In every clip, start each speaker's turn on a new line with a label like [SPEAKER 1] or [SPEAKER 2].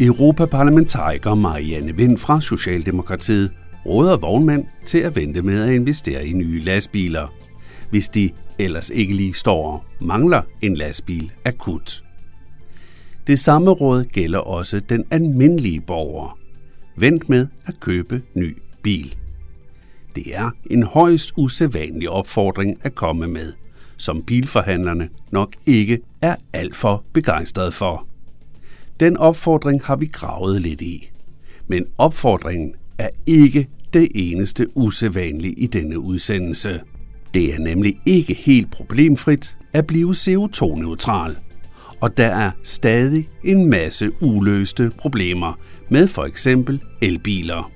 [SPEAKER 1] Europaparlamentariker Marianne Vind fra Socialdemokratiet råder vognmænd til at vente med at investere i nye lastbiler, hvis de ellers ikke lige står og mangler en lastbil akut. Det samme råd gælder også den almindelige borger. Vent med at købe ny bil. Det er en højst usædvanlig opfordring at komme med, som bilforhandlerne nok ikke er alt for begejstrede for. Den opfordring har vi gravet lidt i. Men opfordringen er ikke det eneste usædvanlige i denne udsendelse. Det er nemlig ikke helt problemfrit at blive CO2-neutral. Og der er stadig en masse uløste problemer med for eksempel elbiler.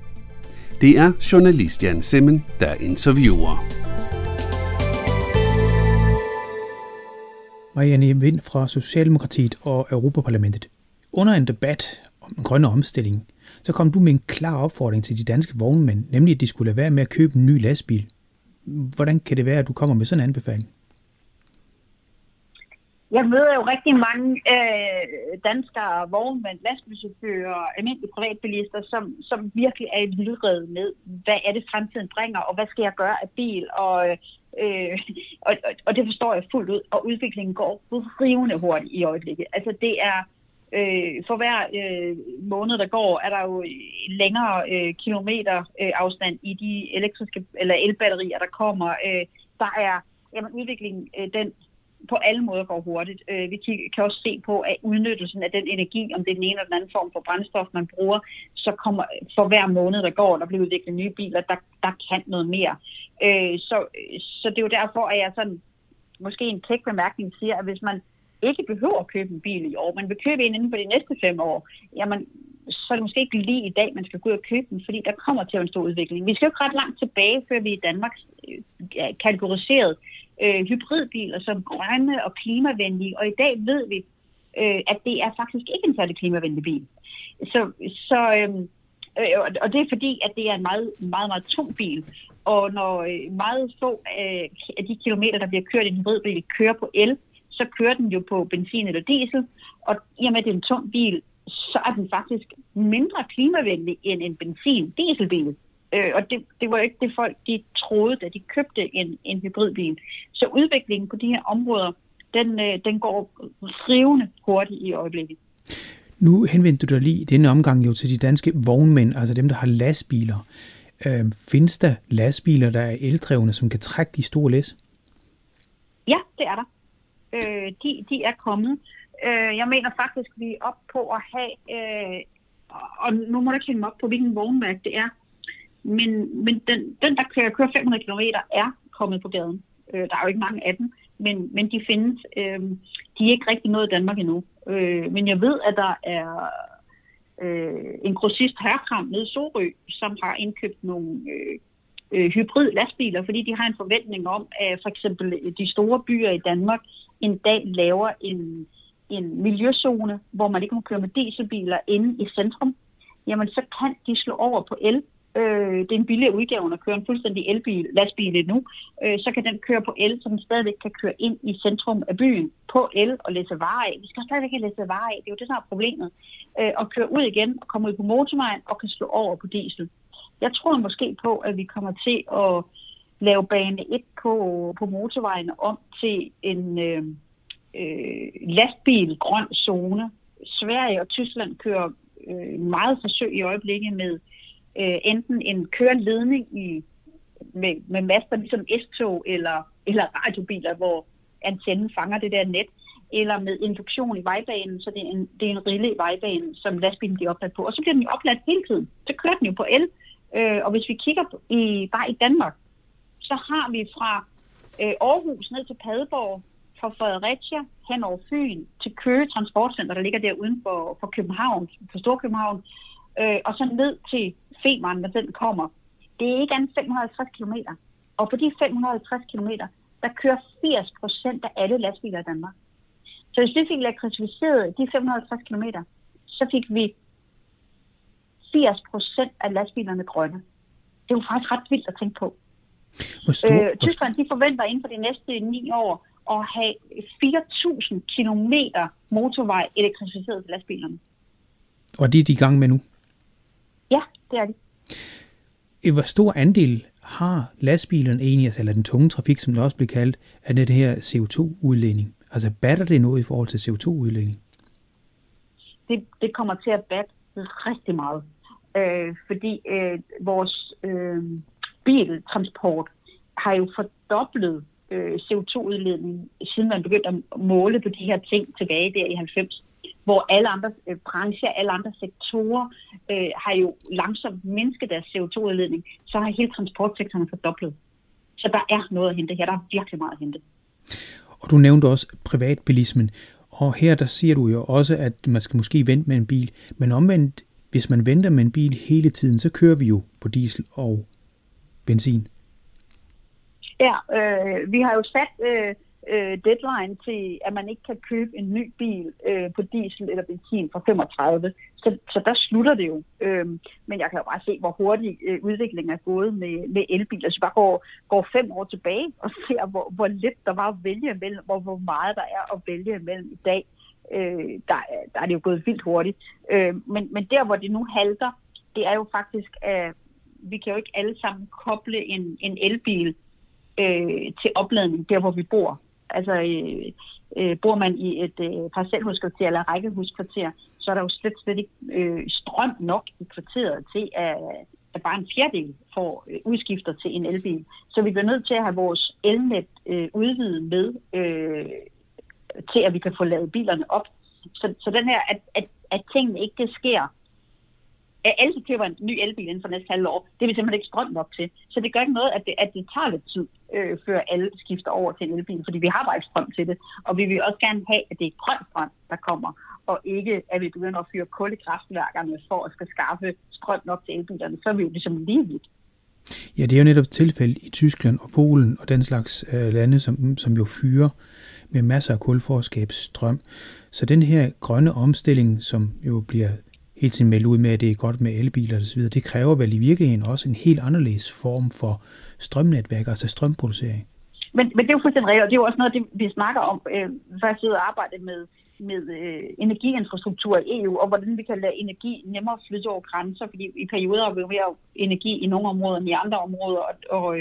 [SPEAKER 1] Det er journalist Jan Simmen, der interviewer.
[SPEAKER 2] Marianne Vind fra Socialdemokratiet og Europaparlamentet. Under en debat om den grønne omstilling, så kom du med en klar opfordring til de danske vognmænd, nemlig at de skulle lade være med at købe en ny lastbil. Hvordan kan det være, at du kommer med sådan en anbefaling?
[SPEAKER 3] Jeg møder jo rigtig mange øh, danskere, vognmænd, lastbilchauffører, almindelige privatbilister, som, som virkelig er i vildrede med, hvad er det fremtiden bringer, og hvad skal jeg gøre af bil, og, øh, og, og det forstår jeg fuldt ud, og udviklingen går rivende hurtigt i øjeblikket. Altså det er, øh, for hver øh, måned, der går, er der jo længere øh, kilometer øh, afstand i de elektriske eller elbatterier, der kommer. Øh, der er jamen, udviklingen, øh, den på alle måder går hurtigt. Øh, vi kan også se på, at udnyttelsen af den energi, om det er den ene eller den anden form for brændstof, man bruger, så kommer for hver måned, der går, der bliver udviklet nye biler, der, der kan noget mere. Øh, så, så det er jo derfor, at jeg sådan, måske en kæk bemærkning siger, at hvis man ikke behøver at købe en bil i år, man vil købe en inden for de næste fem år, jamen, så er det måske ikke lige i dag, man skal gå ud og købe den, fordi der kommer til en stor udvikling. Vi skal jo ikke ret langt tilbage, før vi i Danmark øh, kategoriseret øh, hybridbiler som grønne og klimavenlige, og i dag ved vi, øh, at det er faktisk ikke en særlig klimavenlig bil. Så, så øhm, øh, øh, og det er fordi, at det er en meget, meget, meget tung bil, og når øh, meget få øh, af de kilometer, der bliver kørt i en hybridbil, kører på el, så kører den jo på benzin eller diesel, og i og med, at det er en tung bil, så er den faktisk mindre klimavenlig end en benzin-dieselbil. Øh, og det, det var ikke det folk, de troede, da de købte en, en hybridbil. Så udviklingen på de her områder, den, øh, den går rivende hurtigt i øjeblikket.
[SPEAKER 2] Nu henvendte du dig lige i denne omgang jo til de danske vognmænd, altså dem, der har lastbiler. Øh, findes der lastbiler, der er eldrevne, som kan trække de store læs?
[SPEAKER 3] Ja, det er der. Øh, de, de er kommet. Øh, jeg mener faktisk, vi er op på at have, øh, og nu må du ikke mig op på, hvilken vognmærke det er, men, men den, den, der kører, kører 500 km, er kommet på gaden. Øh, der er jo ikke mange af dem, men, men de findes. Øh, de er ikke rigtig nået i Danmark endnu. Øh, men jeg ved, at der er øh, en grossist herkram nede i Sorø, som har indkøbt nogle øh, øh, hybrid lastbiler, fordi de har en forventning om, at for eksempel øh, de store byer i Danmark en dag laver en, en miljøzone, hvor man ikke må køre med dieselbiler inde i centrum, jamen så kan de slå over på el. Øh, det er en billig udgave at køre en fuldstændig elbil, lastbil nu. Øh, så kan den køre på el, så den stadigvæk kan køre ind i centrum af byen på el og læse varer af. Vi skal stadigvæk have læse varer af, det er jo det, der er problemet. Øh, og køre ud igen og komme ud på motorvejen og kan slå over på diesel. Jeg tror måske på, at vi kommer til at lave bane 1 på, på motorvejen om til en øh, øh, lastbil grøn zone. Sverige og Tyskland kører øh, meget forsøg i øjeblikket med øh, enten en køreledning i, med, med master ligesom S-tog eller, eller radiobiler, hvor antennen fanger det der net, eller med induktion i vejbanen, så det er en, det er en rille i vejbanen, som lastbilen bliver opladt på. Og så bliver den jo opladt hele tiden. Så kører den jo på el. Øh, og hvis vi kigger i, bare i Danmark, så har vi fra øh, Aarhus ned til Padborg, fra Fredericia hen over Fyn til Køge Transportcenter, der ligger der uden for, for København, for Storkøbenhavn, øh, og så ned til Femern, når den kommer. Det er ikke andet 550 km. Og på de 550 km, der kører 80 procent af alle lastbiler i Danmark. Så hvis vi fik elektrificeret de 550 km, så fik vi 80 procent af lastbilerne grønne. Det er jo faktisk ret vildt at tænke på. Stor, øh, Tyskland de forventer inden for de næste ni år at have 4.000 km motorvej elektrificeret til lastbilerne.
[SPEAKER 2] Og det er de i gang med nu?
[SPEAKER 3] Ja, det er de.
[SPEAKER 2] Hvor stor andel har lastbilerne egentlig, altså, eller den tunge trafik, som det også bliver kaldt, af det her CO2-udledning? Altså batter det noget i forhold til CO2-udledning?
[SPEAKER 3] Det, det kommer til at batte rigtig meget, øh, fordi øh, vores øh, biltransport har jo fordoblet øh, CO2-udledningen, siden man begyndte at måle på de her ting tilbage der i 90 hvor alle andre øh, brancher, alle andre sektorer øh, har jo langsomt mindsket deres CO2-udledning, så har hele transportsektoren fordoblet. Så der er noget at hente her. Der er virkelig meget at hente.
[SPEAKER 2] Og du nævnte også privatbilismen. Og her der siger du jo også, at man skal måske vente med en bil. Men omvendt, hvis man venter med en bil hele tiden, så kører vi jo på diesel og benzin.
[SPEAKER 3] Ja, øh, vi har jo sat øh, øh, deadline til, at man ikke kan købe en ny bil øh, på diesel eller benzin fra 35. Så, så der slutter det jo. Øh, men jeg kan jo bare se, hvor hurtigt øh, udviklingen er gået med, med elbiler. Så bare går, går fem år tilbage og ser, hvor, hvor lidt der var at vælge imellem, hvor, hvor meget der er at vælge imellem i dag. Øh, der, der er det jo gået vildt hurtigt. Øh, men, men der, hvor det nu halter, det er jo faktisk, at vi kan jo ikke alle sammen koble en, en elbil øh, til opladning der, hvor vi bor. Altså, øh, øh, bor man i et øh, parcelhuskvarter eller rækkehuskvarter, så er der jo slet, slet ikke øh, strøm nok i kvarteret til, at, at bare en fjerdedel får øh, udskifter til en elbil. Så vi bliver nødt til at have vores elnet øh, udvidet med, øh, til at vi kan få lavet bilerne op. Så, så den her, at, at, at tingene ikke sker at alle køber en ny elbil inden for næste halve år, det er vi simpelthen ikke strøm nok til. Så det gør ikke noget, at det, at det tager lidt tid, øh, før alle skifter over til en elbil, fordi vi har bare ikke strøm til det. Og vi vil også gerne have, at det er grøn strøm, der kommer, og ikke at vi begynder at fyre kul i kraftværkerne for at skal skaffe strøm nok til elbilerne. Så er vi jo ligesom lige vidt.
[SPEAKER 2] Ja, det er jo netop tilfældet i Tyskland og Polen og den slags øh, lande, som, som jo fyrer med masser af kul for at skabe strøm. Så den her grønne omstilling, som jo bliver hele tiden melde ud med, at det er godt med elbiler osv., det kræver vel i virkeligheden også en helt anderledes form for strømnetværk, altså strømproducering.
[SPEAKER 3] Men, men det er jo fuldstændig rigtigt, og det er jo også noget, det, vi snakker om, øh, faktisk sidder og arbejder med, med øh, energiinfrastruktur i EU, og hvordan vi kan lade energi nemmere flytte over grænser, fordi i perioder har vi jo mere energi i nogle områder end i andre områder, og, og,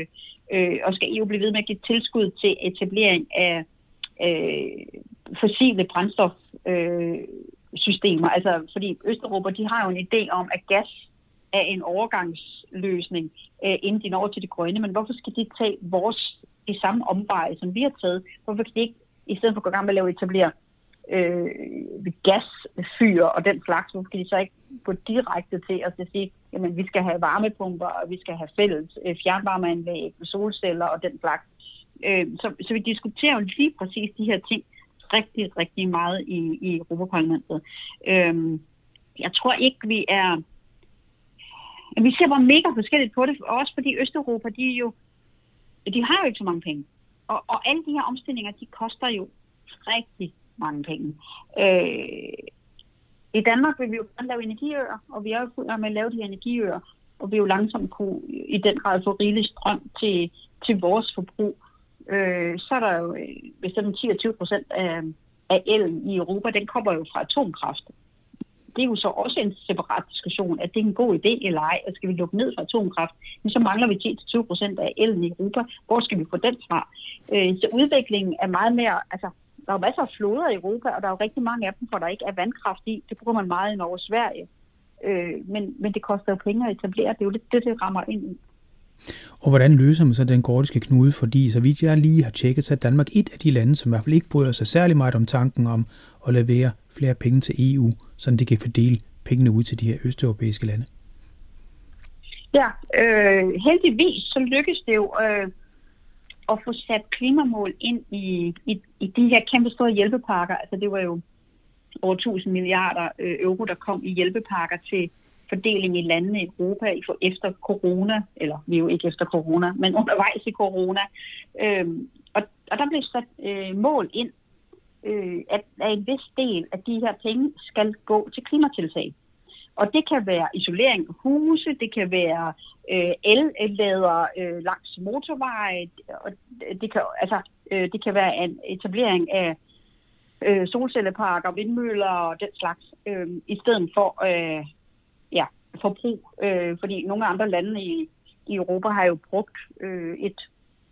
[SPEAKER 3] øh, og skal EU blive ved med at give tilskud til etablering af øh, fossile brændstof øh, systemer. Altså, fordi Østeuropa, de har jo en idé om, at gas er en overgangsløsning, øh, inden de når over til det grønne. Men hvorfor skal de tage vores i samme omveje, som vi har taget? Hvorfor kan de ikke, i stedet for at gå i gang med at lave etablere øh, gasfyr og den slags, hvorfor kan de så ikke gå direkte til at sige, jamen vi skal have varmepumper, og vi skal have fælles øh, fjernvarmeanlæg, solceller og den slags. Øh, så, så vi diskuterer jo lige præcis de her ting, rigtig, rigtig meget i, i Europaparlamentet. Øhm, jeg tror ikke, vi er... Vi ser bare mega forskelligt på det, også fordi Østeuropa, de jo, de har jo ikke så mange penge. Og, og alle de her omstillinger, de koster jo rigtig mange penge. Øh, I Danmark vil vi jo gerne lave energiøer, og vi er jo fuld med at lave de her energiøer, og vi er jo langsomt kunne i den grad få rigelig strøm til, til vores forbrug øh, så er der jo, øh, bestemt hvis den 10-20 procent af, af elen i Europa, den kommer jo fra atomkraft. Det er jo så også en separat diskussion, at det er en god idé eller ej, at skal vi lukke ned for atomkraft, men så mangler vi 10-20 procent af elen i Europa. Hvor skal vi få den fra? Øh, så udviklingen er meget mere, altså der er masser af floder i Europa, og der er jo rigtig mange af dem, hvor der ikke er vandkraft i. Det bruger man meget i Norge og Sverige. Øh, men, men det koster jo penge at etablere. Det er jo lidt det, det rammer ind i.
[SPEAKER 2] Og hvordan løser man så den gordiske knude? Fordi så vidt jeg lige har tjekket, så er Danmark et af de lande, som i hvert fald ikke bryder sig særlig meget om tanken om at levere flere penge til EU, så de kan fordele pengene ud til de her østeuropæiske lande.
[SPEAKER 3] Ja, øh, heldigvis så lykkes det jo øh, at få sat klimamål ind i, i, i de her kæmpe store hjælpepakker. Altså det var jo over 1000 milliarder øh, euro, der kom i hjælpepakker til fordeling i landene i Europa efter corona, eller vi er jo ikke efter corona, men undervejs i corona. Øh, og, og der blev sat øh, mål ind, øh, at, at en vis del af de her penge skal gå til klimatiltag. Og det kan være isolering af huse, det kan være øh, el-lader øh, langs motorveje, og det kan, altså, øh, det kan være en etablering af øh, solcelleparker, vindmøller og den slags, øh, i stedet for øh, ja, forbrug. Øh, fordi nogle andre lande i, i Europa har jo brugt øh, et,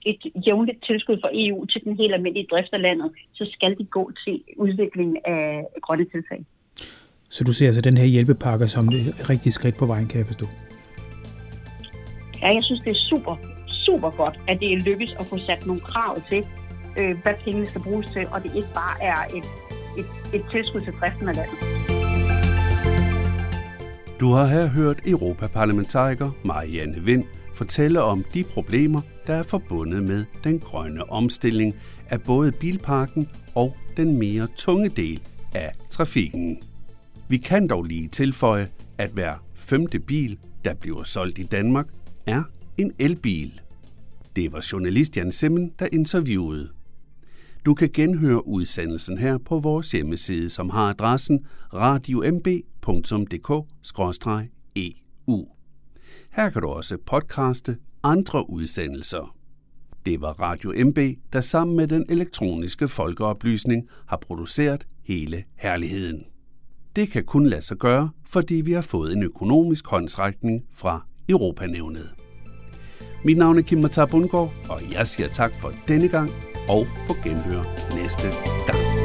[SPEAKER 3] et jævnligt tilskud fra EU til den helt almindelige drift af landet, så skal de gå til udvikling af grønne tiltag.
[SPEAKER 2] Så du ser altså den her hjælpepakke som et rigtigt skridt på vejen, kan jeg forstå?
[SPEAKER 3] Ja, jeg synes, det er super, super godt, at det er lykkes at få sat nogle krav til, øh, hvad pengene skal bruges til, og det ikke bare er et, et, et tilskud til driften af landet.
[SPEAKER 1] Du har her hørt Europaparlamentariker Marianne Vind fortælle om de problemer, der er forbundet med den grønne omstilling af både bilparken og den mere tunge del af trafikken. Vi kan dog lige tilføje, at hver femte bil, der bliver solgt i Danmark, er en elbil. Det var journalist Jan Simmen, der interviewede. Du kan genhøre udsendelsen her på vores hjemmeside, som har adressen radiomb.dk-eu. E her kan du også podcaste andre udsendelser. Det var Radio MB, der sammen med den elektroniske folkeoplysning har produceret hele herligheden. Det kan kun lade sig gøre, fordi vi har fået en økonomisk håndsrækning fra Europanævnet. Mit navn er Kim Matar Bundgaard, og jeg siger tak for denne gang og på genhør næste gang.